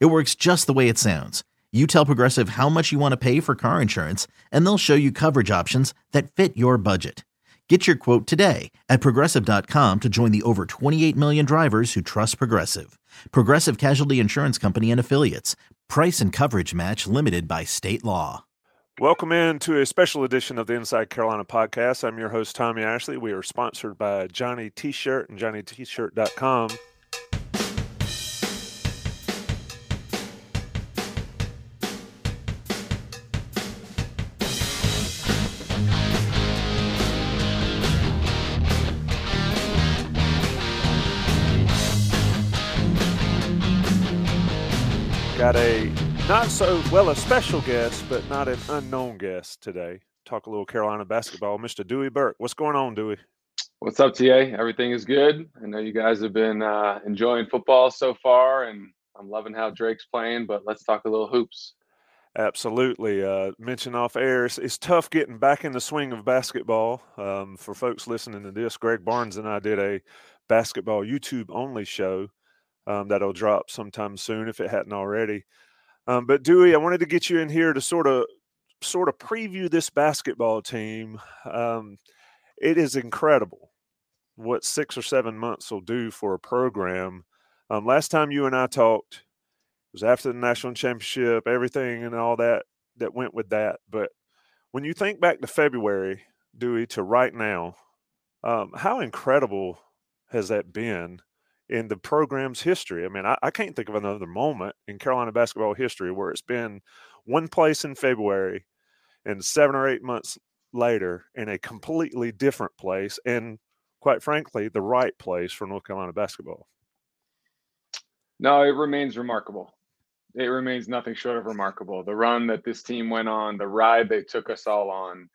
It works just the way it sounds. You tell Progressive how much you want to pay for car insurance, and they'll show you coverage options that fit your budget. Get your quote today at progressive.com to join the over 28 million drivers who trust Progressive. Progressive Casualty Insurance Company and Affiliates. Price and coverage match limited by state law. Welcome in to a special edition of the Inside Carolina podcast. I'm your host, Tommy Ashley. We are sponsored by Johnny T shirt and JohnnyT-shirt.com. Got a not so well a special guest, but not an unknown guest today. Talk a little Carolina basketball. Mr. Dewey Burke. What's going on, Dewey? What's up, TA? Everything is good. I know you guys have been uh, enjoying football so far, and I'm loving how Drake's playing. But let's talk a little hoops. Absolutely. Uh, mention off air, it's, it's, tough getting back in the swing of basketball. Um, for folks listening to this, Greg Barnes and I did a basketball YouTube only show um, that'll drop sometime soon if it hadn't already. Um, but Dewey, I wanted to get you in here to sort of sort of preview this basketball team. Um, it is incredible what six or seven months will do for a program. Um, last time you and I talked it was after the national championship, everything and all that that went with that. But when you think back to February, Dewey, to right now, um, how incredible has that been? In the program's history. I mean, I, I, can't think of another moment in Carolina basketball history where it's been one place in February and seven or eight months later in a completely different place and quite frankly the right place for North Carolina basketball. No, it remains remarkable. It remains nothing short of remarkable. The run that this team went on, the ride they took us all on,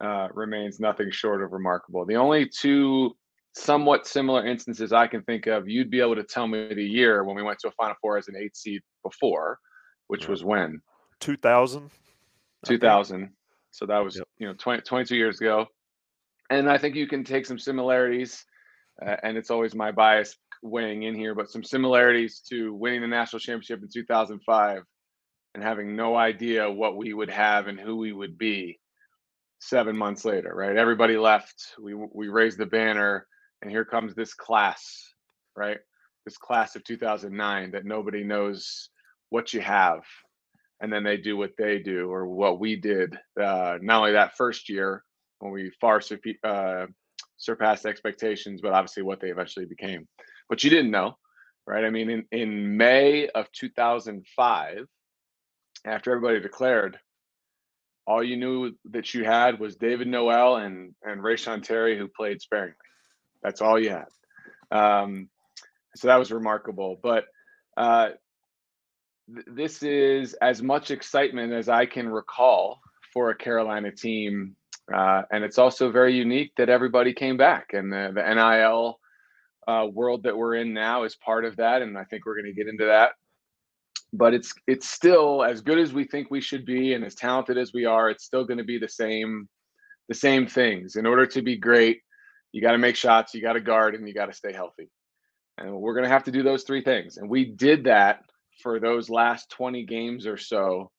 uh, remains nothing short of remarkable. The only two somewhat similar instances I can think of, you'd be able to tell me the year when we went to a Final Four as an eight seed before, which yeah. was when? 2000. 2000. So that was, yep. you know, 20, 22 years ago. And I think you can take some similarities, uh, and it's always my bias weighing in here, but some similarities to winning the national championship in 2005 and having no idea what we would have and who we would be seven months later, right? Everybody left. We we raised the banner and here comes this class, right? This class of 2009 that nobody knows what you have. And then they do what they do or what we did. Uh, not only that first year when we far uh, surpassed expectations, but obviously what they eventually became. But you didn't know, right? I mean, in, in May of 2005, after everybody declared, all you knew that you had was David Noel and and Reyshawn Terry, who played sparingly. That's all you had. Um, so that was remarkable. But uh, th- this is as much excitement as I can recall for a Carolina team. Uh, and it's also very unique that everybody came back and the, the NIL uh, world that we're in now is part of that. And I think we're going to get into that. But it's it's still as good as we think we should be, and as talented as we are. It's still going to be the same the same things. In order to be great, you got to make shots, you got to guard, and you got to stay healthy. And we're going to have to do those three things. And we did that for those last 20 games or so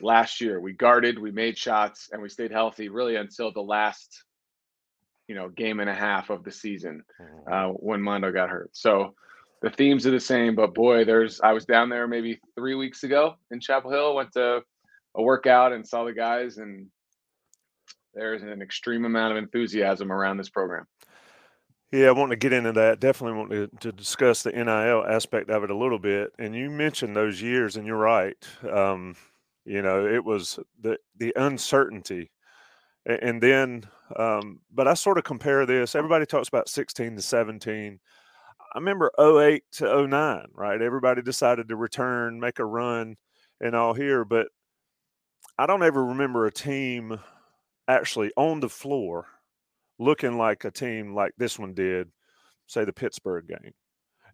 last year. We guarded, we made shots, and we stayed healthy really until the last, you know, game and a half of the season mm-hmm. uh, when Mondo got hurt. So the themes are the same, but boy, there's I was down there maybe three weeks ago in Chapel Hill, went to a workout and saw the guys and there's an extreme amount of enthusiasm around this program. Yeah, I want to get into that. Definitely want to, to discuss the NIL aspect of it a little bit. And you mentioned those years, and you're right. Um, you know, it was the the uncertainty, and then, um, but I sort of compare this. Everybody talks about 16 to 17. I remember 08 to 09, right? Everybody decided to return, make a run, and all here, but I don't ever remember a team actually on the floor looking like a team like this one did, say the Pittsburgh game,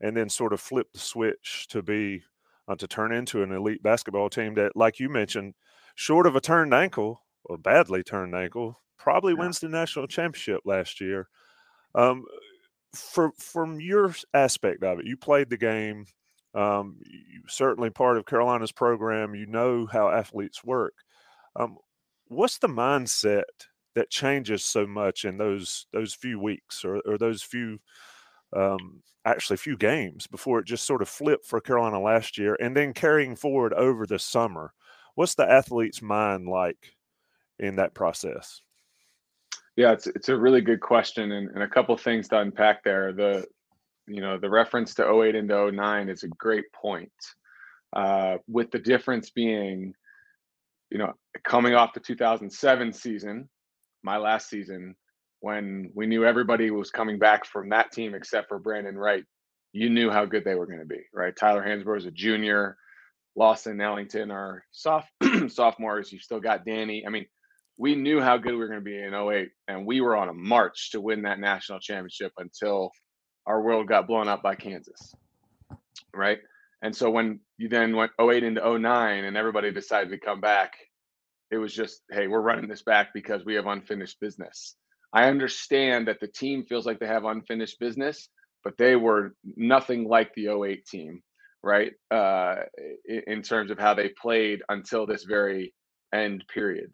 and then sort of flip the switch to be uh, to turn into an elite basketball team that, like you mentioned, short of a turned ankle or badly turned ankle, probably yeah. wins the national championship last year. Um, for from your aspect of it, you played the game. Um, you certainly part of Carolina's program. You know how athletes work. Um, what's the mindset that changes so much in those those few weeks or, or those few um, actually few games before it just sort of flipped for Carolina last year, and then carrying forward over the summer? What's the athlete's mind like in that process? Yeah, it's it's a really good question, and, and a couple things to unpack there. The you know the reference to 08 and 09 is a great point. Uh, with the difference being, you know, coming off the 2007 season, my last season, when we knew everybody was coming back from that team except for Brandon Wright, you knew how good they were going to be, right? Tyler Hansbrough is a junior, Lawson Ellington are soft sophomores. You've still got Danny. I mean, we knew how good we were going to be in 08 and we were on a march to win that national championship until our world got blown up by Kansas. Right? And so when you then went 08 into 09 and everybody decided to come back, it was just, hey, we're running this back because we have unfinished business. I understand that the team feels like they have unfinished business, but they were nothing like the 08 team, right? Uh, in terms of how they played until this very end period.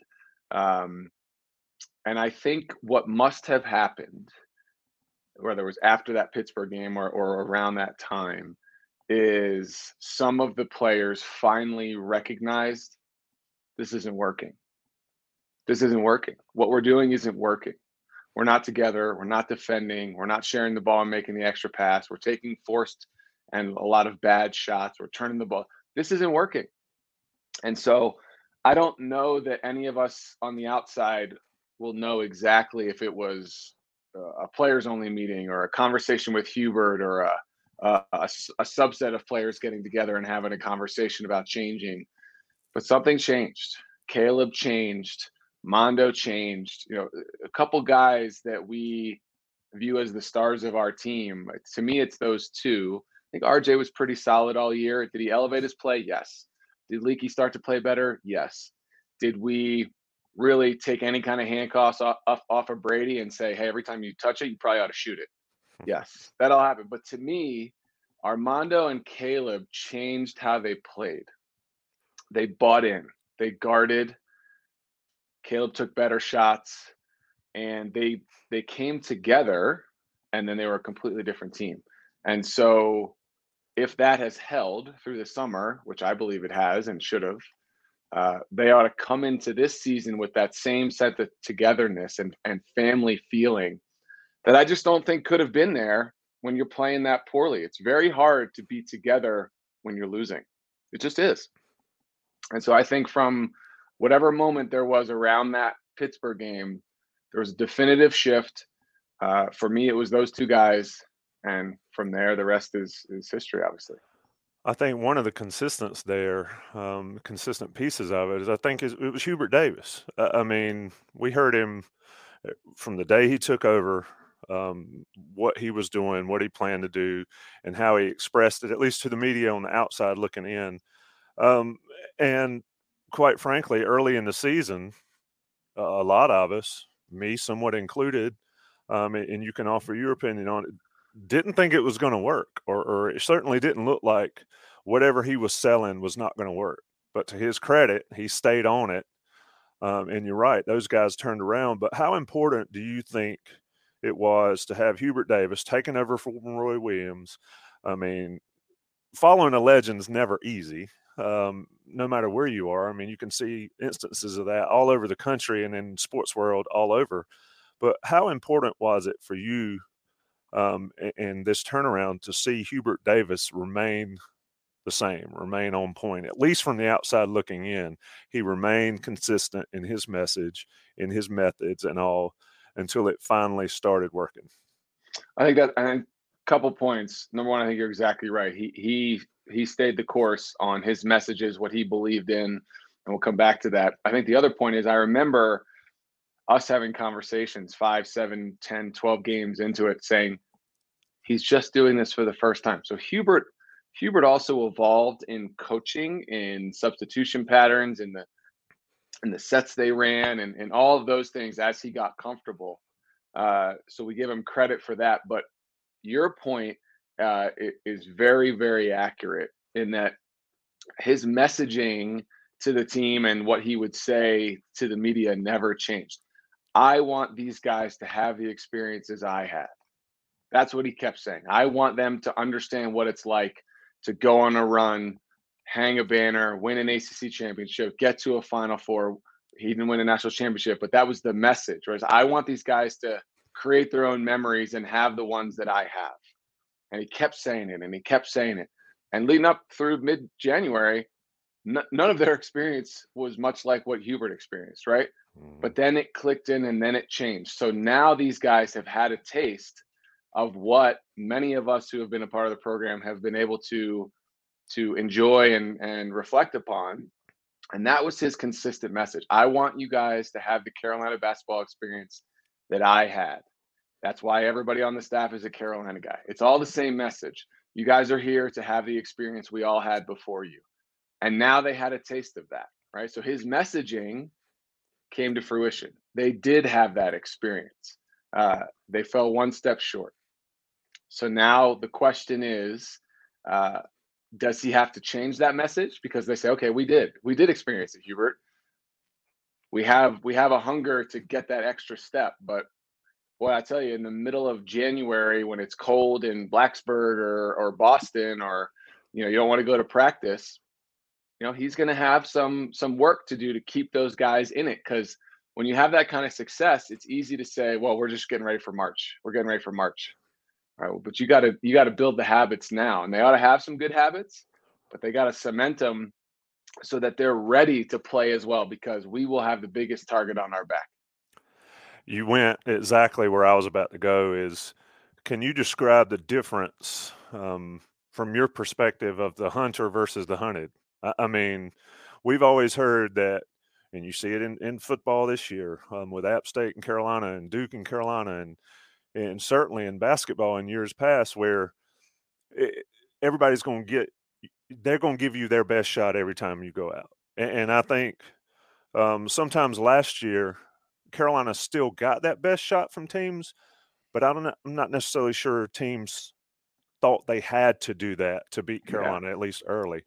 Um, and I think what must have happened, whether it was after that Pittsburgh game or, or around that time, is some of the players finally recognized this isn't working. This isn't working. What we're doing isn't working. We're not together. We're not defending. We're not sharing the ball and making the extra pass. We're taking forced and a lot of bad shots. We're turning the ball. This isn't working. And so I don't know that any of us on the outside will know exactly if it was a players only meeting or a conversation with Hubert or a, Uh, a, a, a, subset of players getting together and having a conversation about changing. But something changed. Caleb changed. Mondo changed. You know, a couple guys that we view as the stars of our team. To me, it's those two. I think RJ was pretty solid all year. Did he elevate his play? Yes. Did Leaky start to play better? Yes. Did we really take any kind of handcuffs off, off, off of Brady and say, hey, every time you touch it, you probably ought to shoot it? Hmm. Yes, that all happened. But to me, Armando and Caleb changed how they played. They bought in, they guarded. Caleb took better shots, and they they came together, and then they were a completely different team. And so if that has held through the summer, which I believe it has and should have, uh, they ought to come into this season with that same sense of togetherness and, and family feeling that I just don't think could have been there when you're playing that poorly. It's very hard to be together when you're losing. It just is. And so I think from whatever moment there was around that Pittsburgh game, there was a definitive shift. Uh, for me, it was those two guys and from there, the rest is is history, obviously. I think one of the consistents there, um, consistent pieces of it is I think is, it was Hubert Davis. I mean, we heard him uh, from the day he took over, um, what he was doing, what he planned to do, and how he expressed it, at least to the media on the outside looking in. Um, and quite frankly, early in the season, uh, a lot of us, me somewhat included, um, and you can offer your opinion on it, didn't think it was going to work, or, or it certainly didn't look like whatever he was selling was not going to work. But to his credit, he stayed on it. Um, and you're right; those guys turned around. But how important do you think it was to have Hubert Davis taking over from Roy Williams? I mean, following a legend's never easy. Um, no matter where you are. I mean, you can see instances of that all over the country and in sports world all over. But how important was it for you um, and this turnaround to see Hubert Davis remain the same, remain on point, at least from the outside looking in. He remained consistent in his message, in his methods, and all until it finally started working. I think that I think a couple points. Number one, I think you're exactly right. He he he stayed the course on his messages, what he believed in, and we'll come back to that. I think the other point is I remember us having conversations five, seven, 10, 12 games into it saying he's just doing this for the first time. So Hubert Hubert also evolved in coaching, in substitution patterns, in the in the sets they ran, and, and all of those things as he got comfortable. Uh, so we give him credit for that. But your point uh, is very, very accurate in that his messaging to the team and what he would say to the media never changed. I want these guys to have the experiences I had. That's what he kept saying. I want them to understand what it's like to go on a run, hang a banner, win an ACC championship, get to a Final Four. He didn't win a national championship, but that was the message. Right? I want these guys to create their own memories and have the ones that I have. And he kept saying it, and he kept saying it. And leading up through mid January, n- none of their experience was much like what Hubert experienced, right? Mm-hmm. But then it clicked in, and then it changed. So now these guys have had a taste of what many of us who have been a part of the program have been able to to enjoy and and reflect upon. And that was his consistent message. I want you guys to have the carolina basketball experience that i had. That's why everybody on the staff is a carolina guy. It's all the same message. You guys are here to have the experience we all had before you. And now they had a taste of that right? So his messaging came to fruition. They did have that experience. Uh, they fell one step short. So now the question is, uh, does he have to change that message? Because they say, okay, we did, we did experience it, Hubert. We have we have a hunger to get that extra step, but boy, I tell you, in the middle of January when it's cold in Blacksburg or or Boston, or you know, you don't want to go to practice. You know, he's going to have some some work to do to keep those guys in it because when you have that kind of success, it's easy to say, well, we're just getting ready for March. We're getting ready for March. All right, but you got to you got to build the habits now, and they ought to have some good habits, but they got to cement them so that they're ready to play as well because we will have the biggest target on our back. You went exactly where I was about to go. Is can you describe the difference um, from your perspective of the hunter versus the hunted? I, I, mean, we've always heard that, and you see it in, in football this year um, with App State and Carolina and Duke and Carolina and and certainly in basketball in years past where it, everybody's going to get they're going to give you their best shot every time you go out and, and i think um, sometimes last year carolina still got that best shot from teams but I don't, i'm not necessarily sure teams thought they had to do that to beat carolina yeah. at least early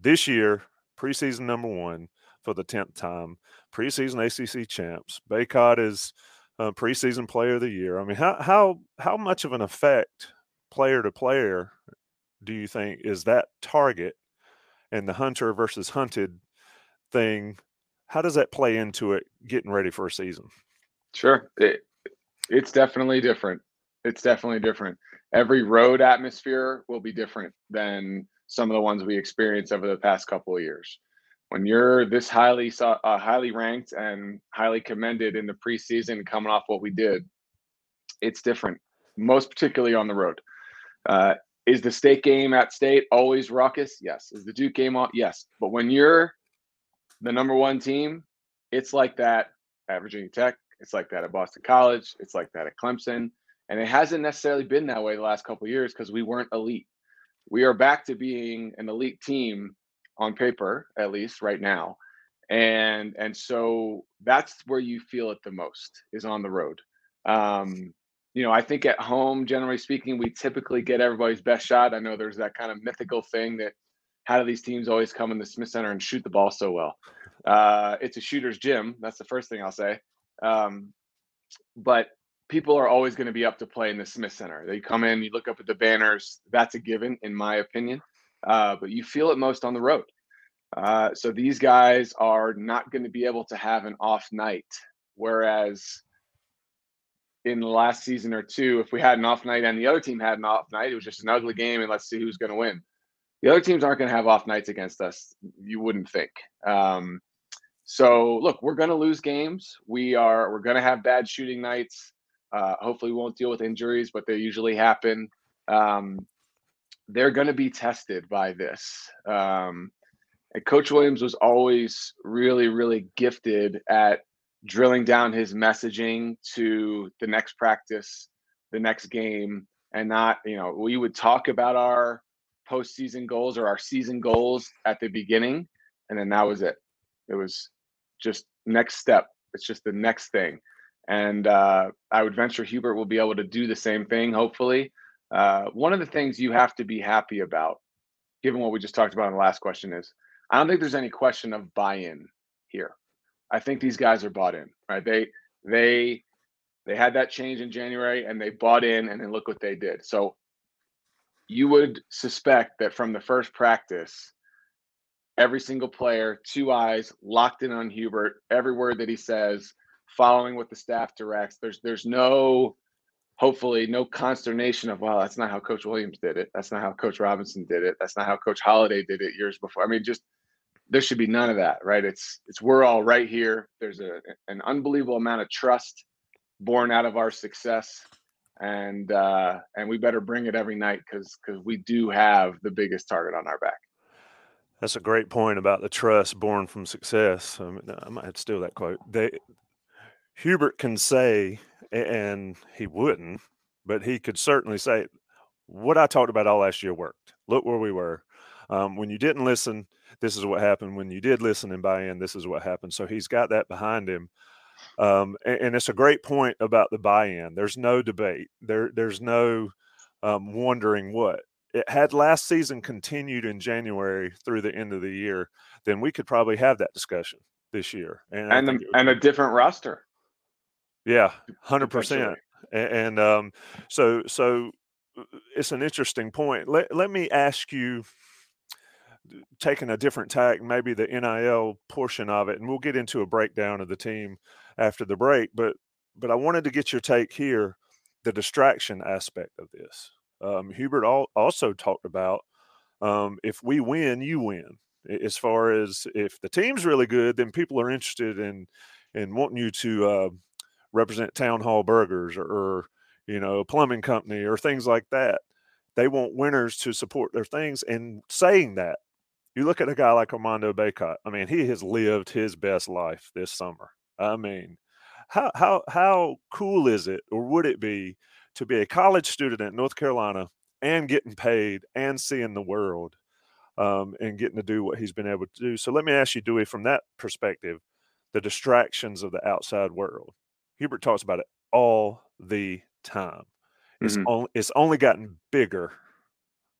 this year preseason number one for the 10th time preseason acc champs Bacot is uh, preseason player of the year. I mean, how how how much of an effect player to player do you think is that target and the hunter versus hunted thing? How does that play into it getting ready for a season? Sure, it, it's definitely different. It's definitely different. Every road atmosphere will be different than some of the ones we experienced over the past couple of years when you're this highly uh, highly ranked and highly commended in the preseason, coming off what we did, it's different. Most particularly on the road. Uh, is the state game at state always raucous? Yes. Is the Duke game on? Yes. But when you're the number one team, it's like that at Virginia Tech. It's like that at Boston College. It's like that at Clemson. And it hasn't necessarily been that way the last couple years because we weren't elite. We are back to being an elite team on paper at least right now and and so that's where you feel it the most is on the road. Um you know i think at home generally speaking we typically get everybody's best shot. I know there's that kind of mythical thing that how do these teams always come in the smith center and shoot the ball so well? Uh it's a shooter's gym that's the first thing i'll say um but people are always going to be up to play in the smith center. They come in you look up at the banners that's a given in my opinion uh, but you feel it most on the road. Uh, so these guys are not going to be able to have an off night. Whereas in the last season or two, if we had an off night and the other team had an off night, it was just an ugly game and let's see who's going to win. The other teams aren't going to have off nights against us. You wouldn't think. Um, so look, we're going to lose games. We are. We're going to have bad shooting nights. Uh, hopefully, we won't deal with injuries, but they usually happen. Um, they're going to be tested by this. Um, and Coach Williams was always really, really gifted at drilling down his messaging to the next practice, the next game, and not, you know, we would talk about our postseason goals or our season goals at the beginning, and then that was it. It was just next step. It's just the next thing. And uh, I would venture Hubert will be able to do the same thing, hopefully. Uh, one of the things you have to be happy about, given what we just talked about in the last question, is I don't think there's any question of buy-in here. I think these guys are bought in, right? They they they had that change in January and they bought in and then look what they did. So you would suspect that from the first practice, every single player, two eyes locked in on Hubert, every word that he says, following what the staff directs. There's there's no hopefully no consternation of well, that's not how Coach Williams did it. That's not how Coach Robinson did it. That's not how Coach Holladay did it years before. I mean, just there should be none of that, right? It's it's we're all right here. There's a an unbelievable amount of trust born out of our success, and uh, and we better bring it every night because because we do have the biggest target on our back. That's a great point about the trust born from success. I, mean, I might have to steal that quote. They, Hubert can say, and he wouldn't, but he could certainly say, "What I talked about all last year worked. Look where we were. Um, when you didn't listen, this is what happened. When you did listen and buy in, this is what happened. So he's got that behind him. Um, and, and, it's a great point about the buy-in. There's no debate. There, there's no um, wondering what. It had last season continued in January through the end of the year, then we could probably have that discussion this year. And and, the, and a different roster. Yeah, hundred percent. And um, so so uh, it's an interesting point. Let let me ask you taking a different tack, maybe the NIL portion of it, and we'll get into a breakdown of the team after the break. But but I wanted to get your take here, the distraction aspect of this. Um, Hubert al- also talked about um, if we win, you win. As far as if the team's really good, then people are interested in in wanting you to uh, represent Town Hall Burgers or, or you know plumbing company or things like that. They want winners to support their things, and saying that you look at a guy like Armando Bacot. I mean, he has lived his best life this summer. I mean, how how how cool is it, or would it be, to be a college student at North Carolina and getting paid and seeing the world, um, and getting to do what he's been able to do? So let me ask you, Dewey, from that perspective, the distractions of the outside world. Hubert talks about it all the time. It's mm-hmm. only it's only gotten bigger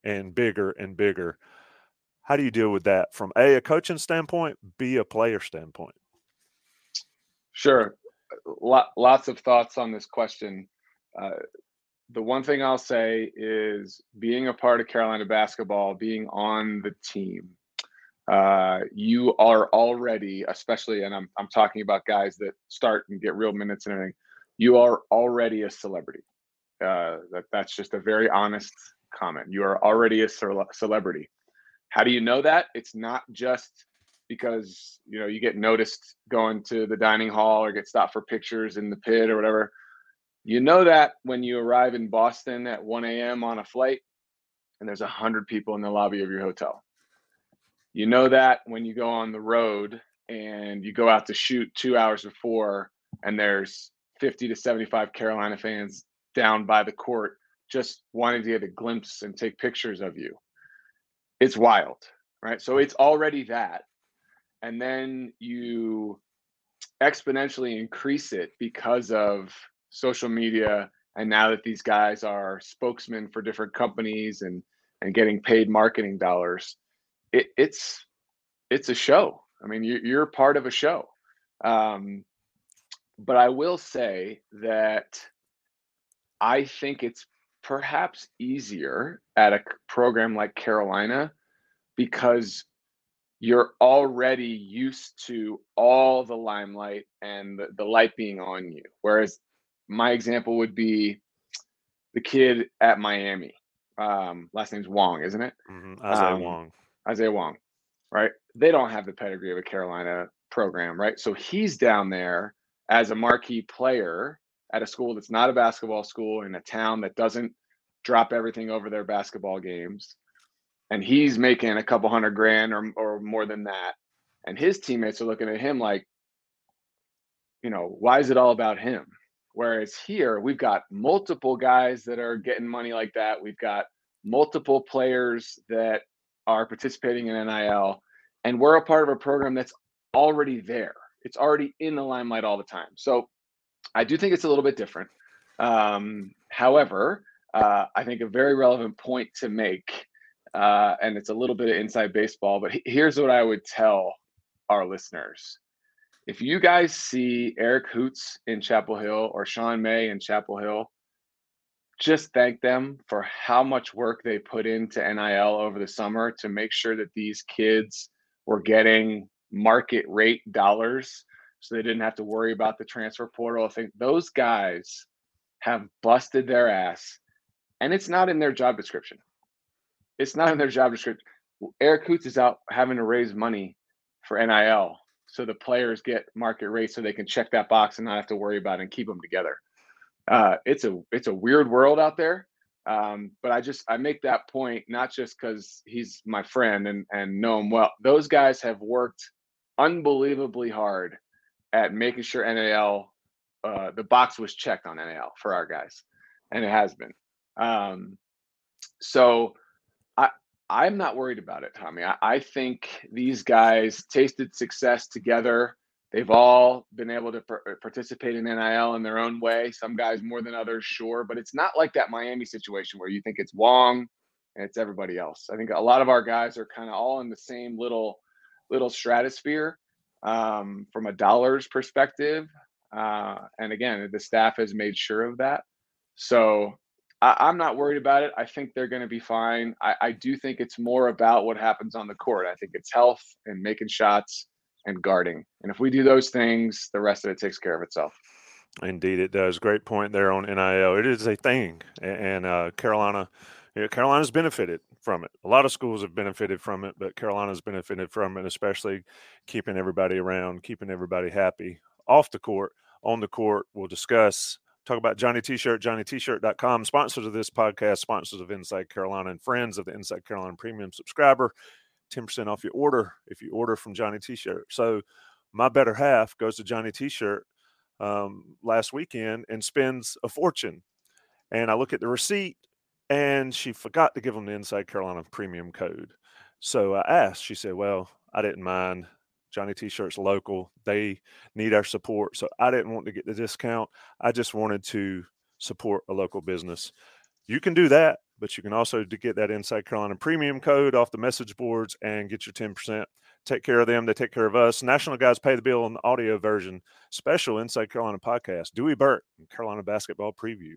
and bigger and bigger how do you deal with that from a a coaching standpoint, b a player standpoint? Sure, Lot, lots of thoughts on this question. Uh, the one thing I'll say is being a part of Carolina basketball, being on the team, uh, you are already, especially, and I'm I'm talking about guys that start and get real minutes and everything. You are already a celebrity. Uh, that that's just a very honest comment. You are already a celebrity. How do you know that? It's not just because you know you get noticed going to the dining hall or get stopped for pictures in the pit or whatever. You know that when you arrive in Boston at 1 a.m. on a flight and there's a hundred people in the lobby of your hotel. You know that when you go on the road and you go out to shoot two hours before and there's 50 to 75 Carolina fans down by the court just wanting to get a glimpse and take pictures of you it's wild, right? So it's already that. And then you exponentially increase it because of social media and now that these guys are spokesmen for different companies and and getting paid marketing dollars it, it's it's a show i mean you, you're part of a show um, but i will say that i think it's perhaps easier at a program like Carolina because you're already used to all the limelight and the, the light being on you. Whereas my example would be the kid at Miami. Um, last name's Wong, isn't it? Mm-hmm. Isaiah um, Wong. Isaiah Wong, right? They don't have the pedigree of a Carolina program, right? So he's down there as a marquee player at a school that's not a basketball school in a town that doesn't drop everything over their basketball games. and he's making a couple hundred grand or or more than that, and his teammates are looking at him like, you know, why is it all about him? Whereas here, we've got multiple guys that are getting money like that. We've got multiple players that are participating in NIL, and we're a part of a program that's already there. It's already in the limelight all the time. So I do think it's a little bit different. Um, however, uh, I think a very relevant point to make, uh, and it's a little bit of inside baseball, but here's what I would tell our listeners if you guys see Eric Hoots in Chapel Hill or Sean May in Chapel Hill, just thank them for how much work they put into NIL over the summer to make sure that these kids were getting market rate dollars so they didn't have to worry about the transfer portal. I think those guys have busted their ass and it's not in their job description. It's not in their job description. Eric Hoots is out having to raise money for NIL so the players get market rate so they can check that box and not have to worry about it and keep them together. Uh, it's a it's a weird world out there. Um, but I just I make that point not just because he's my friend and and know him well. Those guys have worked unbelievably hard at making sure NIL uh, the box was checked on NIL for our guys, and it has been. Um, so I I'm not worried about it, Tommy. I, I, think these guys tasted success together. They've all been able to per- participate in NIL in their own way. Some guys more than others, sure, but it's not like that Miami situation where you think it's Wong and it's everybody else. I think a lot of our guys are kind of all in the same little little stratosphere um, from a dollars perspective. Uh, and again, the staff has made sure of that. So I, am not worried about it. I think they're going to be fine. I, I do think it's more about what happens on the court. I think it's health and making shots and guarding. And if we do those things, the rest of it takes care of itself. Indeed, it does. Great point there on NIL. It is a thing, and uh, Carolina, you know, Carolina's benefited from it. A lot of schools have benefited from it, but Carolina's benefited from it, especially keeping everybody around, keeping everybody happy off the court. On the court, we'll discuss talk about Johnny T-shirt, johnnyt-shirt.com, sponsors of this podcast, sponsors of Inside Carolina and friends of the Inside Carolina Premium subscriber, 10% off your order if you order from Johnny T-shirt. So my better half goes to Johnny T-shirt um, last weekend and spends a fortune. And I look at the receipt and she forgot to give them the Inside Carolina Premium code. So I asked, she said, well, I didn't mind. Johnny T-shirts local. They need our support. So I didn't want to get the discount. I just wanted to support a local business. You can do that, but you can also get that Inside Carolina premium code off the message boards and get your 10%. Take care of them. They take care of us. National Guys Pay the Bill on the audio version. Special Inside Carolina podcast. Dewey Burke, Carolina Basketball Preview.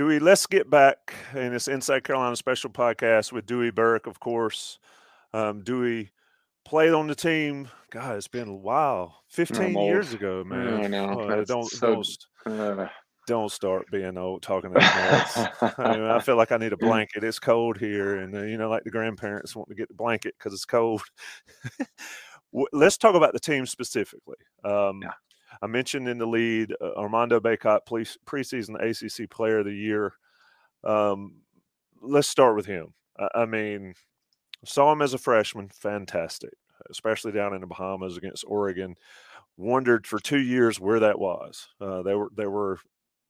Dewey, let's get back in this Inside Carolina special podcast with Dewey Burke, of course. Um, Dewey played on the team. God, it's been a while. Fifteen years ago, man. I know. Uh, don't so, don't, uh, don't start being old talking that I, mean, I feel like I need a blanket. It's cold here, and uh, you know, like the grandparents want to get the blanket because it's cold. let's talk about the team specifically. Um, yeah. I mentioned in the lead uh, Armando Bacot, preseason ACC Player of the Year. Um, let's start with him. I, I mean, saw him as a freshman, fantastic, especially down in the Bahamas against Oregon. Wondered for two years where that was. Uh, they were they were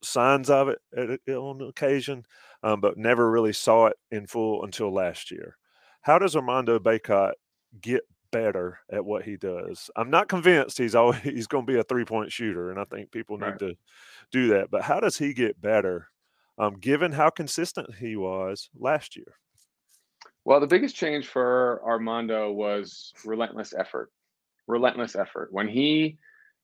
signs of it at, on occasion, um, but never really saw it in full until last year. How does Armando Bacot get better at what he does? I'm not convinced he's always he's going to be a three point shooter, and I think people need right. to do that. But how does he get better, um, given how consistent he was last year? Well, the biggest change for Armando was relentless effort. Relentless effort. When he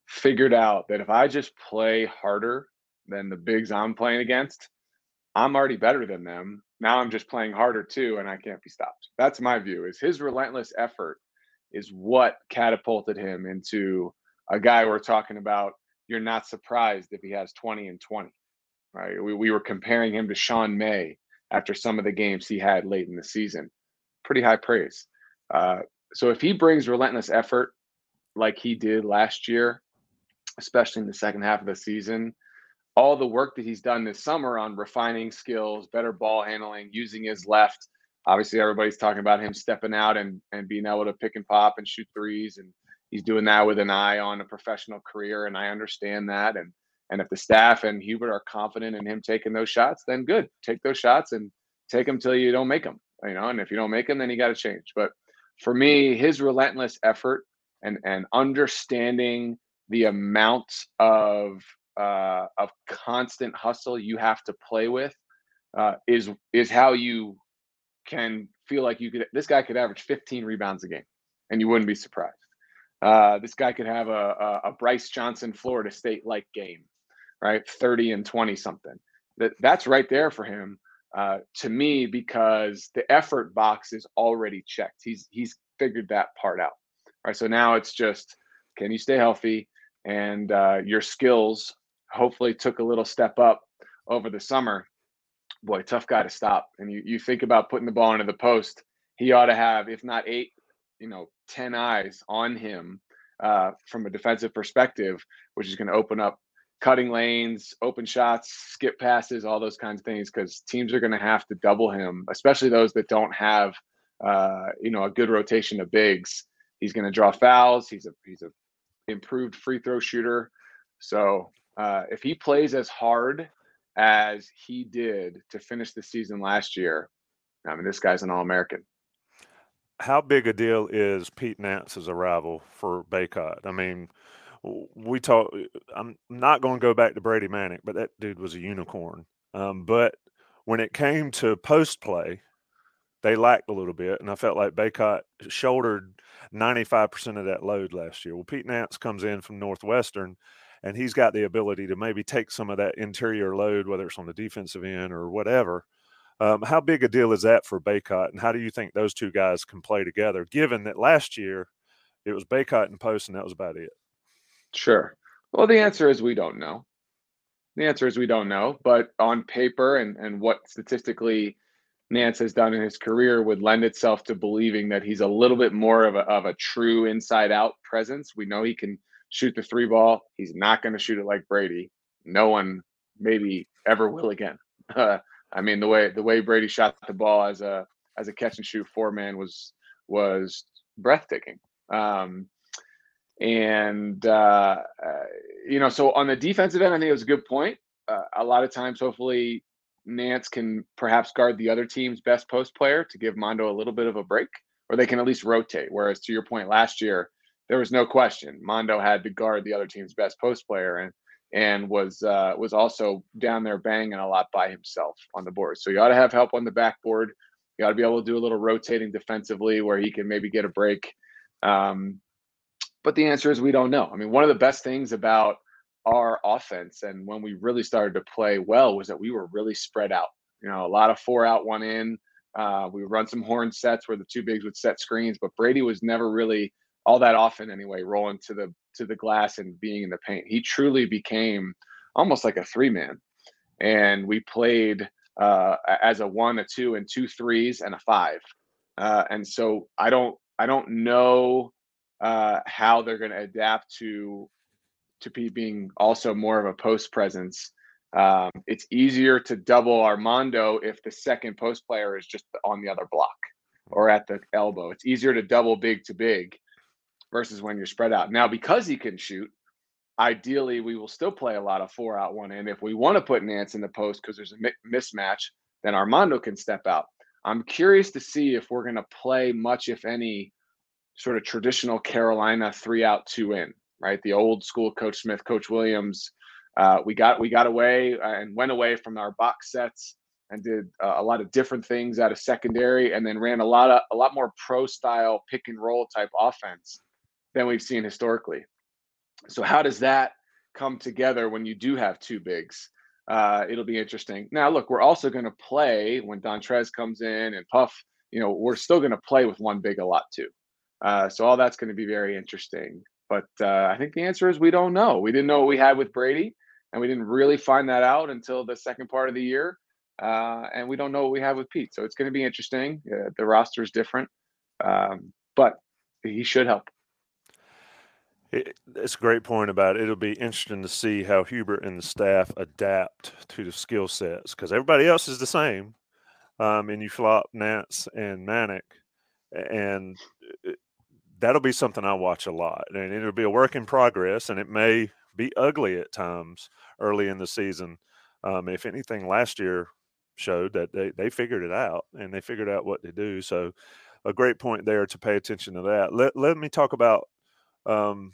figured out that if I just play harder than the bigs I'm playing against, I'm already better than them. Now I'm just playing harder too, and I can't be stopped. That's my view. Is his relentless effort is what catapulted him into a guy we're talking about. You're not surprised if he has 20 and 20, right? We, we were comparing him to Sean May after some of the games he had late in the season. Pretty high praise. Uh, so if he brings relentless effort like he did last year, especially in the second half of the season, all the work that he's done this summer on refining skills, better ball handling, using his left. Obviously, everybody's talking about him stepping out and, and being able to pick and pop and shoot threes. And he's doing that with an eye on a professional career. And I understand that. And and if the staff and Hubert are confident in him taking those shots, then good. Take those shots and take them till you don't make them. You know, and if you don't make them, then you got to change. But for me, his relentless effort and and understanding the amount of uh, of constant hustle you have to play with uh, is is how you can feel like you could. This guy could average 15 rebounds a game, and you wouldn't be surprised. Uh, this guy could have a, a, Brice Johnson Florida State like game right? 30 and 20 something. That that's right there for him uh, to me because the effort box is already checked. He's he's figured that part out. Right. So now it's just can you stay healthy and uh, your skills hopefully took a little step up over the summer. Boy, tough guy to stop. And you you think about putting the ball into the post, he ought to have if not eight, you know, ten eyes on him uh, from a defensive perspective, which is going to open up cutting lanes, open shots, skip passes, all those kinds of things, because teams are going to have to double him, especially those that don't have, uh, you know, a good rotation of bigs. He's going to draw fouls. He's a he's a improved free throw shooter. So uh, if he plays as hard as he did to finish the season last year, I mean, this guy's an All American. How big a deal is Pete Nance's arrival for Bacot? I mean, we talk. I'm not going to go back to Brady Manek, but that dude was a unicorn. Um, but when it came to post play, they lacked a little bit, and I felt like Bacot shouldered 95% of that load last year. Well, Pete Nance comes in from Northwestern, and he's got the ability to maybe take some of that interior load, whether it's on the defensive end or whatever. Um, how big a deal is that for Bacot, and how do you think those two guys can play together? Given that last year it was Bacot and post, and that was about it. Sure. Well, the answer is we don't know. The answer is we don't know, but on paper and and what statistically Nance has done in his career would lend itself to believing that he's a little bit more of a, of a true inside out presence. We know he can shoot the three ball. He's not going to shoot it like Brady. No one maybe ever will again. Uh, I mean, the way the way Brady shot the ball as a as a catch and shoot four man was was breathtaking. Um, and uh, uh, you know, so on the defensive end, I think it was a good point. Uh, a lot of times, hopefully, Nance can perhaps guard the other team's best post player to give Mondo a little bit of a break, or they can at least rotate. Whereas to your point last year, there was no question Mondo had to guard the other team's best post player and and was uh, was also down there banging a lot by himself on the board. So you ought to have help on the backboard. You ought to be able to do a little rotating defensively where he can maybe get a break. Um, but the answer is we don't know. I mean, one of the best things about our offense and when we really started to play well was that we were really spread out. You know, a lot of four out, one in. Uh, we run some horn sets where the two bigs would set screens, but Brady was never really all that often anyway, rolling to the to the glass and being in the paint. He truly became almost like a three man, and we played uh, as a one, a two, and two threes and a five. Uh, and so I don't I don't know uh, how they're going to adapt to to be being also more of a post presence. Um, it's easier to double Armando if the second post player is just on the other block or at the elbow. It's easier to double big to big versus when you're spread out. Now, because he can shoot, ideally, we will still play a lot of four out, one in. If we want to put Nance in the post because there's a mi- mismatch, then Armando can step out. I'm curious to see if we're going to play much, if any, sort of traditional Carolina three out, two in, right? The old school Coach Smith, Coach Williams. Uh, we got we got away and went away from our box sets and did uh, a lot of different things out of secondary, and then ran a lot of a lot more pro style pick and roll type offense than we've seen historically. So how does that come together when you do have two bigs? Uh, it'll be interesting. Now, look, we're also going to play when Dontrez comes in and Puff. You know, we're still going to play with one big a lot too. Uh, so all that's going to be very interesting. But uh, I think the answer is we don't know. We didn't know what we had with Brady, and we didn't really find that out until the second part of the year. Uh, and we don't know what we have with Pete. So it's going to be interesting. Uh, the roster is different, um, but he should help. It, it's a great point about it. It'll be interesting to see how Hubert and the staff adapt to the skill sets because everybody else is the same. Um, and you flop Nance and Manek, and it, that'll be something I watch a lot. And it'll be a work in progress, and it may be ugly at times early in the season. Um, if anything, last year showed that they, they figured it out and they figured out what to do. So, a great point there to pay attention to that. Let, let me talk about um,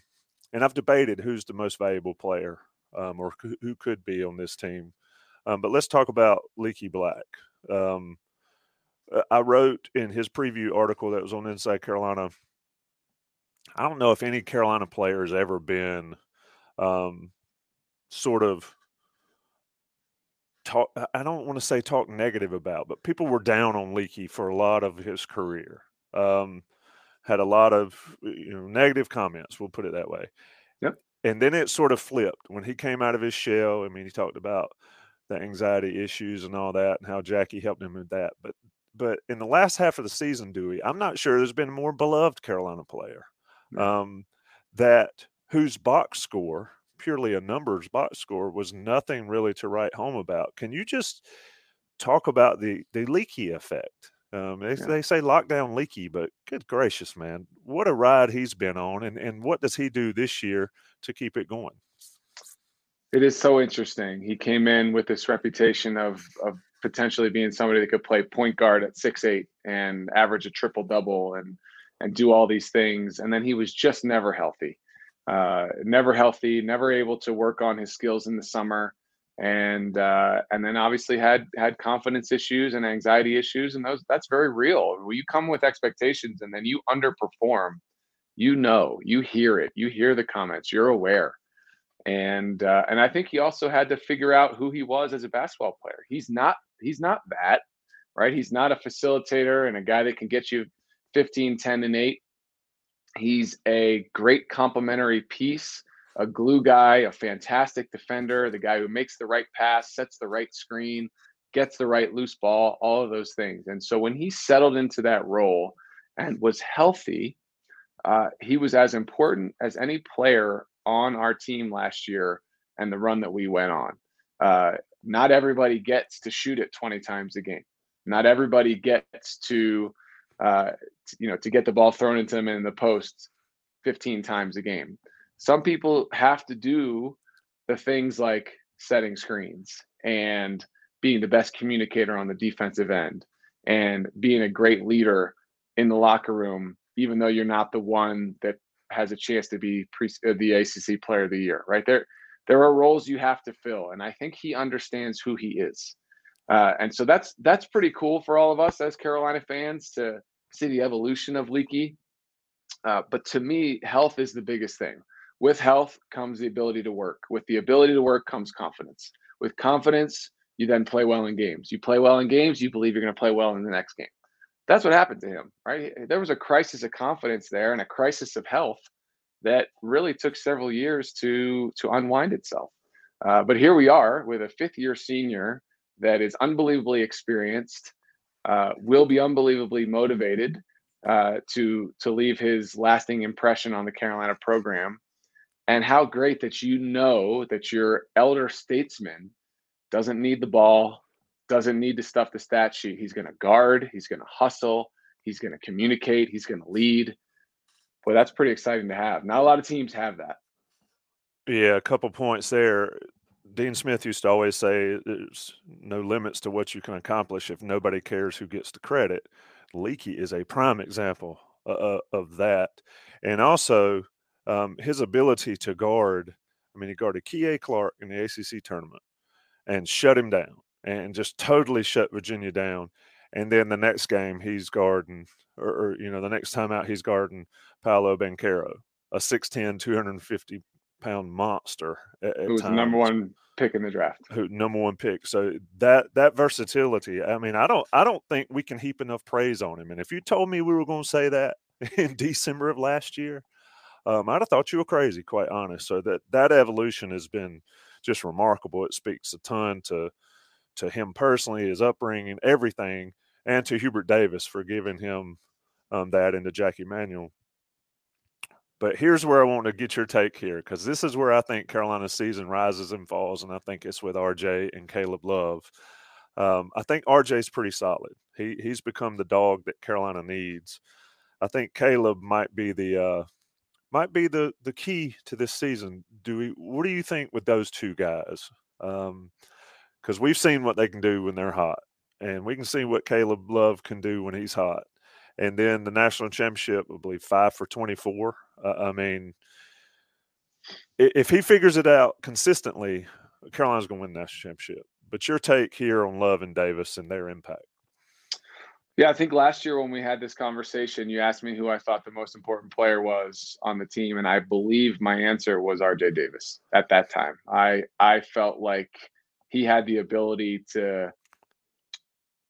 and I've debated who's the most valuable player um, or who could be on this team. Um, but let's talk about Leaky Black. Um, uh, I wrote in his preview article that was on Inside Carolina. I don't know if any Carolina player has ever been um, sort of talk. I don't want to say talk negative about, but people were down on Leaky for a lot of his career. Um, had a lot of you know negative comments. We'll put it that way. Yep. And then it sort of flipped when he came out of his shell. I mean, he talked about the anxiety issues and all that, and how Jackie helped him with that. But but in the last half of the season, Dewey, I'm not sure there's been a more beloved Carolina player um, that whose box score, purely a numbers box score, was nothing really to write home about. Can you just talk about the the leaky effect um, they, yeah. they say lockdown leaky, but good gracious, man, what a ride he's been on, and and what does he do this year to keep it going? It is so interesting. He came in with this reputation of of potentially being somebody that could play point guard at six eight and average a triple double and and do all these things, and then he was just never healthy, uh, never healthy, never able to work on his skills in the summer and uh, and then obviously had had confidence issues and anxiety issues, and those that's very real. When you come with expectations and then you underperform, you know, you hear it, you hear the comments, you're aware, and uh, and I think he also had to figure out who he was as a basketball player. He's not he's not that, right? He's not a facilitator and a guy that can get you 15, 10, and 8. He's a great complementary piece a glue guy, a fantastic defender, the guy who makes the right pass, sets the right screen, gets the right loose ball, all of those things. And so when he settled into that role and was healthy, uh, he was as important as any player on our team last year and the run that we went on. Uh, not everybody gets to shoot it 20 times a game. Not everybody gets to, uh, you know, to get the ball thrown into them in the post 15 times a game some people have to do the things like setting screens and being the best communicator on the defensive end and being a great leader in the locker room, even though you're not the one that has a chance to be pre- uh, the ACC Player of the Year. Right there, there are roles you have to fill, and I think he understands who he is, uh, and so that's that's pretty cool for all of us as Carolina fans to see the evolution of Leaky. Uh, but to me, health is the biggest thing. With health comes the ability to work. With the ability to work comes confidence. With confidence, you then play well in games. You play well in games, you believe you're going to play well in the next game. That's what happened to him, right? There was a crisis of confidence there and a crisis of health that really took several years to to unwind itself. Uh, but here we are with a fifth year senior that is unbelievably experienced, uh, will be unbelievably motivated uh, to to leave his lasting impression on the Carolina program and how great that you know that your elder statesman doesn't need the ball, doesn't need to stuff the stat sheet. He's going to guard, he's going to hustle, he's going to communicate, he's going to lead. Boy, that's pretty exciting to have. Not a lot of teams have that. Yeah, a couple points there. Dean Smith used to always say there's no limits to what you can accomplish if nobody cares who gets the credit. Leaky is a prime example uh, uh of that. And also um, his ability to guard. I mean, he guarded Kihei Clark in the ACC tournament and shut him down and just totally shut Virginia down. And then the next game, he's guarding, or, or you know, the next time out, he's guarding Paolo Banchero, a 6'10, 250 pound monster. At, at Who's the number one pick in the draft? Who number one pick? So that that versatility. I mean, I don't I don't think we can heap enough praise on him. And if you told me we were going to say that in December of last year, um, I'd have thought you were crazy, quite honest. So that that evolution has been just remarkable. It speaks a ton to to him personally, his upbringing, everything, and to Hubert Davis for giving him um, that, and to Jackie Manuel. But here's where I want to get your take here, because this is where I think Carolina's season rises and falls, and I think it's with RJ and Caleb Love. Um, I think RJ's pretty solid. He he's become the dog that Carolina needs. I think Caleb might be the uh, might be the the key to this season. Do we? What do you think with those two guys? Because um, we've seen what they can do when they're hot, and we can see what Caleb Love can do when he's hot. And then the national championship, I believe five for twenty four. Uh, I mean, if he figures it out consistently, Carolina's going to win the national championship. But your take here on Love and Davis and their impact? Yeah, I think last year when we had this conversation, you asked me who I thought the most important player was on the team, and I believe my answer was RJ Davis at that time. I I felt like he had the ability to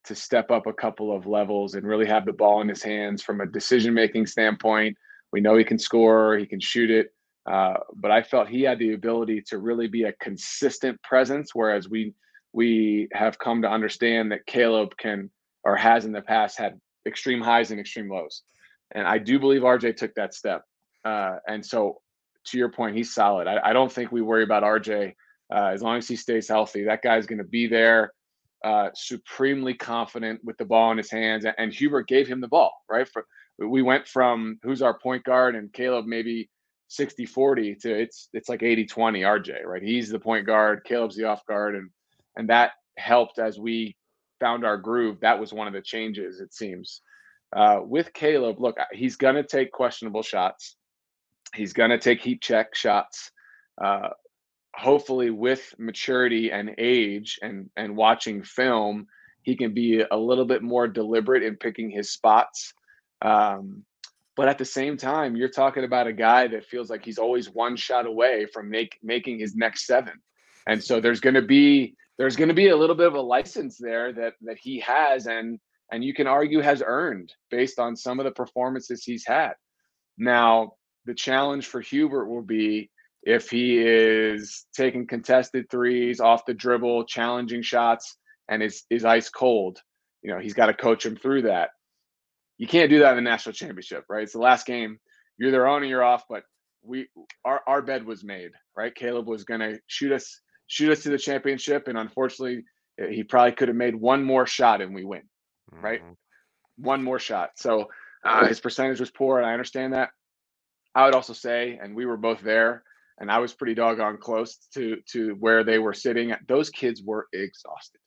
to step up a couple of levels and really have the ball in his hands from a decision making standpoint. We know he can score, he can shoot it, uh, but I felt he had the ability to really be a consistent presence. Whereas we we have come to understand that Caleb can or has in the past had extreme highs and extreme lows. And I do believe RJ took that step. Uh, and so, to your point, he's solid. I, I don't think we worry about RJ uh, as long as he stays healthy. That guy's going to be there, uh, supremely confident with the ball in his hands. And Hubert gave him the ball, right? For, we went from who's our point guard and Caleb maybe 60 40 to it's it's like 80 20 RJ, right? He's the point guard, Caleb's the off guard. And and that helped as we found our groove, that was one of the changes, it seems. Uh, with Caleb, look, he's going to take questionable shots. He's going to take heat check shots. Uh, hopefully, with maturity and age and, and watching film, he can be a little bit more deliberate in picking his spots. Um, but at the same time, you're talking about a guy that feels like he's always one shot away from make, making his next seven. And so there's going to be there's going to be a little bit of a license there that that he has and and you can argue has earned based on some of the performances he's had. Now, the challenge for Hubert will be if he is taking contested threes off the dribble, challenging shots, and is is ice cold. You know, he's got to coach him through that. You can't do that in the national championship, right? It's the last game. You're either on or you're off, but we our, our bed was made, right? Caleb was gonna shoot us shoot us to the championship. And unfortunately, eh, he probably could have made one more shot and we win, mm-hmm. right? One more shot. So uh, his percentage was poor, and I understand that. I would also say, and we were both there, and I was pretty doggone close to to where they were sitting. Those kids were exhausted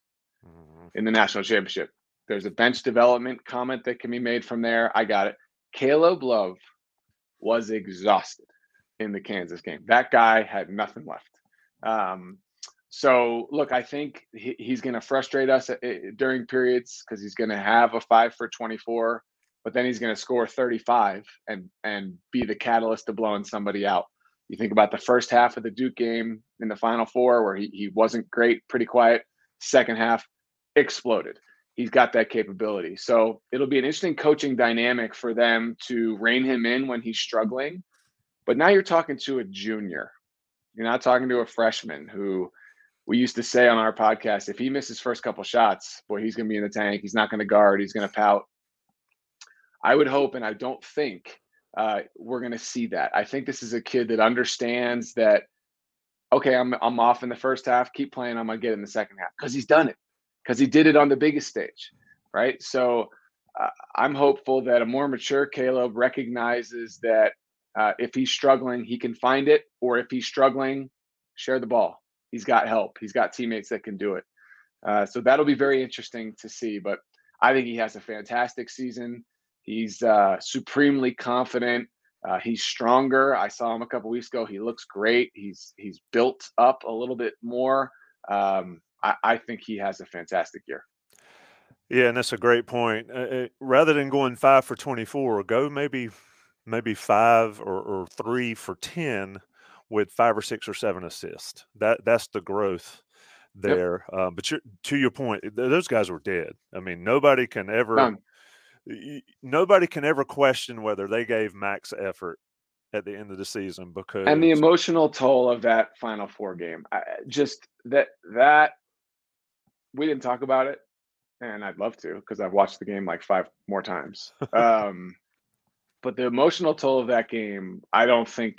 mm-hmm. in the national championship. There's a bench development comment that can be made from there. I got it. Caleb Love was exhausted in the Kansas game. That guy had nothing left. Um, so look, I think he, he's going to frustrate us at, at, during periods because he's going to have a five for 24, but then he's going to score 35 and and be the catalyst to blowing somebody out. You think about the first half of the Duke game in the Final Four where he, he wasn't great, pretty quiet. Second half exploded. He's got that capability. So it'll be an interesting coaching dynamic for them to rein him in when he's struggling. But now you're talking to a junior. You're not talking to a freshman who – we used to say on our podcast, if he misses first couple shots, boy, he's going to be in the tank. He's not going to guard. He's going to pout. I would hope, and I don't think uh, we're going to see that. I think this is a kid that understands that. Okay, I'm I'm off in the first half. Keep playing. I'm gonna get in the second half because he's done it. Because he did it on the biggest stage, right? So uh, I'm hopeful that a more mature Caleb recognizes that Uh, if he's struggling, he can find it, or if he's struggling, share the ball. He's got help. He's got teammates that can do it. Uh, so that'll be very interesting to see. But I think he has a fantastic season. He's uh, supremely confident. Uh, he's stronger. I saw him a couple weeks ago. He looks great. He's he's built up a little bit more. Um, I, I, think he has a fantastic year. Yeah, and that's a great point. Uh, it, rather than going five for twenty-four, go maybe maybe five or, or three for ten with five or six or seven assists. That that's the growth there. Yep. Um, but to your point, those guys were dead. I mean, nobody can ever None nobody can ever question whether they gave max effort at the end of the season because and the emotional toll of that final four game I, just that that we didn't talk about it and i'd love to because i've watched the game like five more times um but the emotional toll of that game i don't think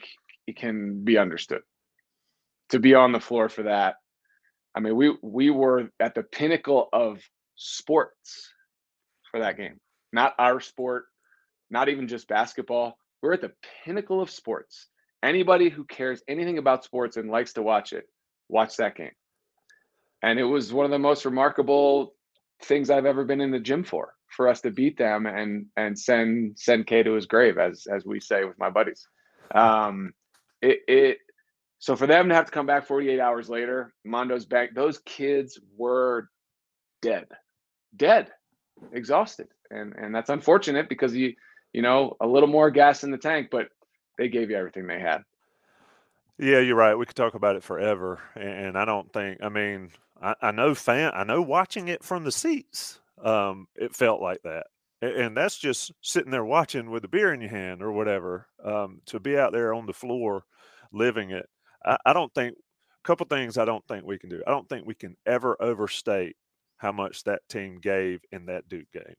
can be understood to be on the floor for that i mean we we were at the pinnacle of sports for that game not our sport, not even just basketball. We're at the pinnacle of sports. Anybody who cares anything about sports and likes to watch it, watch that game. And it was one of the most remarkable things I've ever been in the gym for, for us to beat them and and send send K to his grave, as as we say with my buddies. Um, it, it so for them to have to come back 48 hours later, Mondo's back. Those kids were dead, dead, exhausted and and that's unfortunate because you you know a little more gas in the tank, but they gave you everything they had. Yeah, you're right. We could talk about it forever, and I don't think. I mean, I, I know fan. I know watching it from the seats, um, it felt like that, and that's just sitting there watching with a beer in your hand or whatever. Um, to be out there on the floor, living it, I, I don't think. A couple things I don't think we can do. I don't think we can ever overstate how much that team gave in that Duke game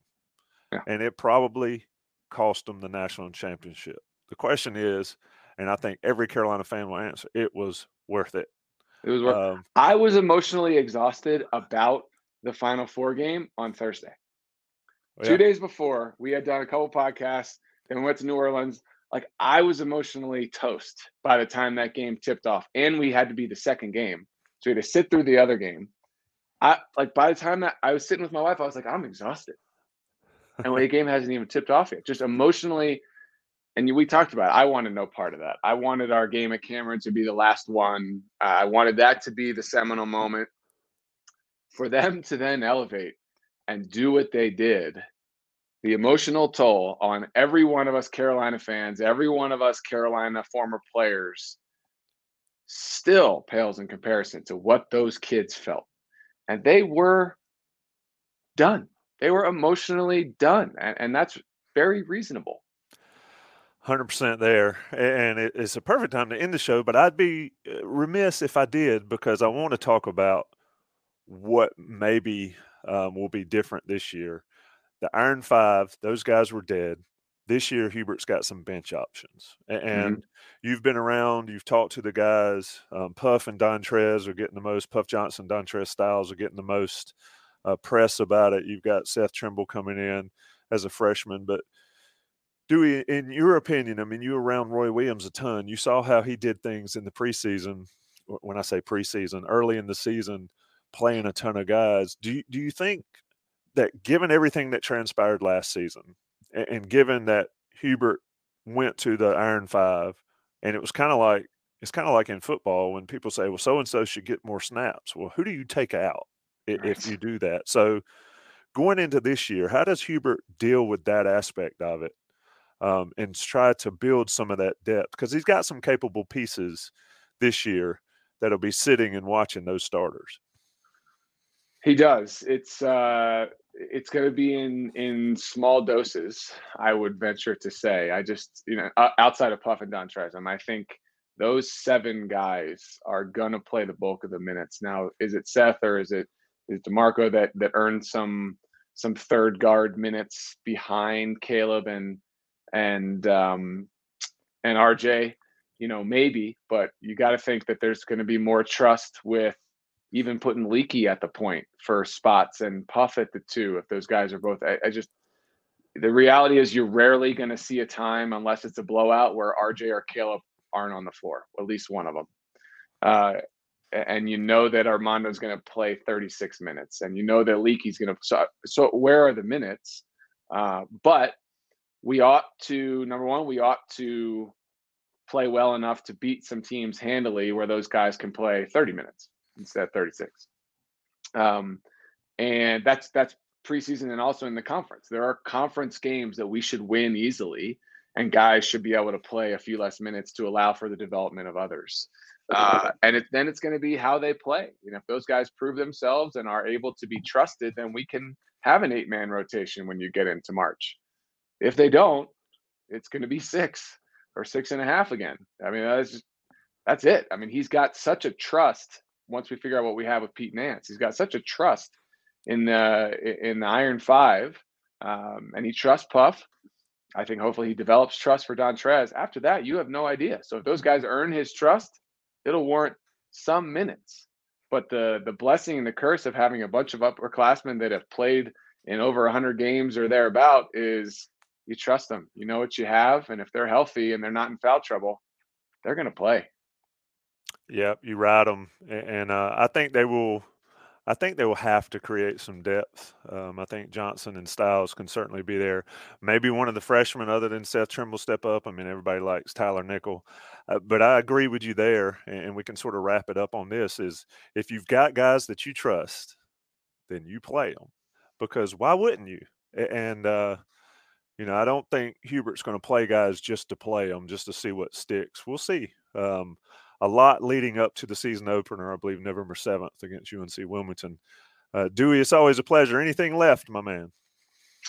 yeah. and it probably cost them the national championship. The question is, and I think every Carolina fan will answer, it was worth it. It was worth. Um, I was emotionally exhausted about the Final Four game on Thursday. Oh, yeah. Two days before, we had done a couple podcasts, and we went to New Orleans. Like I was emotionally toast by the time that game tipped off, and we had to be the second game, so we had to sit through the other game. I like by the time that I was sitting with my wife, I was like, I'm exhausted and the game hasn't even tipped off yet. Just emotionally, and we talked about. It, I wanted no part of that. I wanted our game at Cameron to be the last one. Uh, I wanted that to be the seminal moment for them to then elevate and do what they did. The emotional toll on every one of us Carolina fans, every one of us Carolina former players, still pales in comparison to what those kids felt. And they were done they were emotionally done, and, and that's very reasonable. Hundred percent there, and it's a perfect time to end the show. But I'd be uh, remiss if I did because I want to talk about what maybe um, will be different this year. The Iron Five; those guys were dead. This year, Hubert's got some bench options, and mm-hmm. you've been around. You've talked to the guys. Um, Puff and Dontrez are getting the most. Puff Johnson, Dontrez Styles are getting the most uh, press about it. You've got Seth Trimble coming in as a freshman, but Dewey, in your opinion, I mean, you were around Roy Williams a ton. You saw how he did things in the preseason. When I say preseason, early in the season, playing a ton of guys. Do you, do you think that given everything that transpired last season, and, and given that Hubert went to the Iron Five, and it was kind of like it's kind of like in football when people say, "Well, so and so should get more snaps." Well, who do you take out? right. if you do that. So going into this year, how does Hubert deal with that aspect of it um, and try to build some of that depth? Because he's got some capable pieces this year that'll be sitting and watching those starters. He does. It's uh, it's going to be in in small doses. I would venture to say. I just you know outside of Puff and Dontrez, I think those seven guys are going to play the bulk of the minutes. Now, is it Seth or is it is D'Marco that that earned some some third guard minutes behind Caleb and and um, and RJ. You know, maybe, but you got to think that there's going to be more trust with even putting Leaky at the point for spots and Puff at the two. If those guys are both, I, I just the reality is you're rarely going to see a time unless it's a blowout where RJ or Caleb aren't on the floor, at least one of them. Uh, and you know that Armando's going to play 36 minutes, and you know that Leaky's going to. So, so where are the minutes? Uh, but we ought to number one, we ought to play well enough to beat some teams handily, where those guys can play 30 minutes instead of 36. Um, and that's that's preseason and also in the conference. There are conference games that we should win easily, and guys should be able to play a few less minutes to allow for the development of others. Uh, and it, then it's going to be how they play. You know, if those guys prove themselves and are able to be trusted, then we can have an eight man rotation when you get into March. If they don't, it's going to be six or six and a half again. I mean, that's just, that's it. I mean, he's got such a trust once we figure out what we have with Pete Nance. He's got such a trust in the in the Iron Five, um, and he trusts Puff. I think hopefully he develops trust for Dontrez. After that, you have no idea. So if those guys earn his trust, it'll warrant some minutes. But the the blessing and the curse of having a bunch of upperclassmen that have played in over 100 games or thereabout is you trust them. You know what you have, and if they're healthy and they're not in foul trouble, they're going to play. Yep, you ride them, and uh, I think they will I think they will have to create some depth. Um, I think Johnson and Styles can certainly be there. Maybe one of the freshmen, other than Seth Trimble, step up. I mean, everybody likes Tyler Nickel, uh, but I agree with you there, and, and we can sort of wrap it up on this: is if you've got guys that you trust, then you play them, because why wouldn't you? And uh, you know, I don't think Hubert's going to play guys just to play them, just to see what sticks. We'll see. Um, a lot leading up to the season opener, I believe November 7th against UNC Wilmington. Uh, Dewey, it's always a pleasure. Anything left, my man?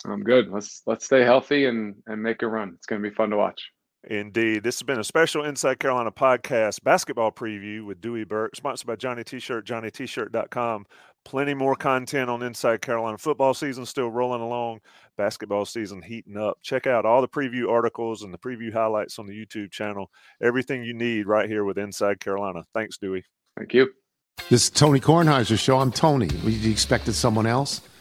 I'm good. Let's let's stay healthy and and make a run. It's going to be fun to watch. Indeed. This has been a special Inside Carolina podcast basketball preview with Dewey Burke, sponsored by Johnny T-Shirt, johnnytshirt.com. Plenty more content on Inside Carolina. Football season still rolling along, basketball season heating up. Check out all the preview articles and the preview highlights on the YouTube channel. Everything you need right here with Inside Carolina. Thanks, Dewey. Thank you. This is Tony Kornheiser show. I'm Tony. You expected someone else?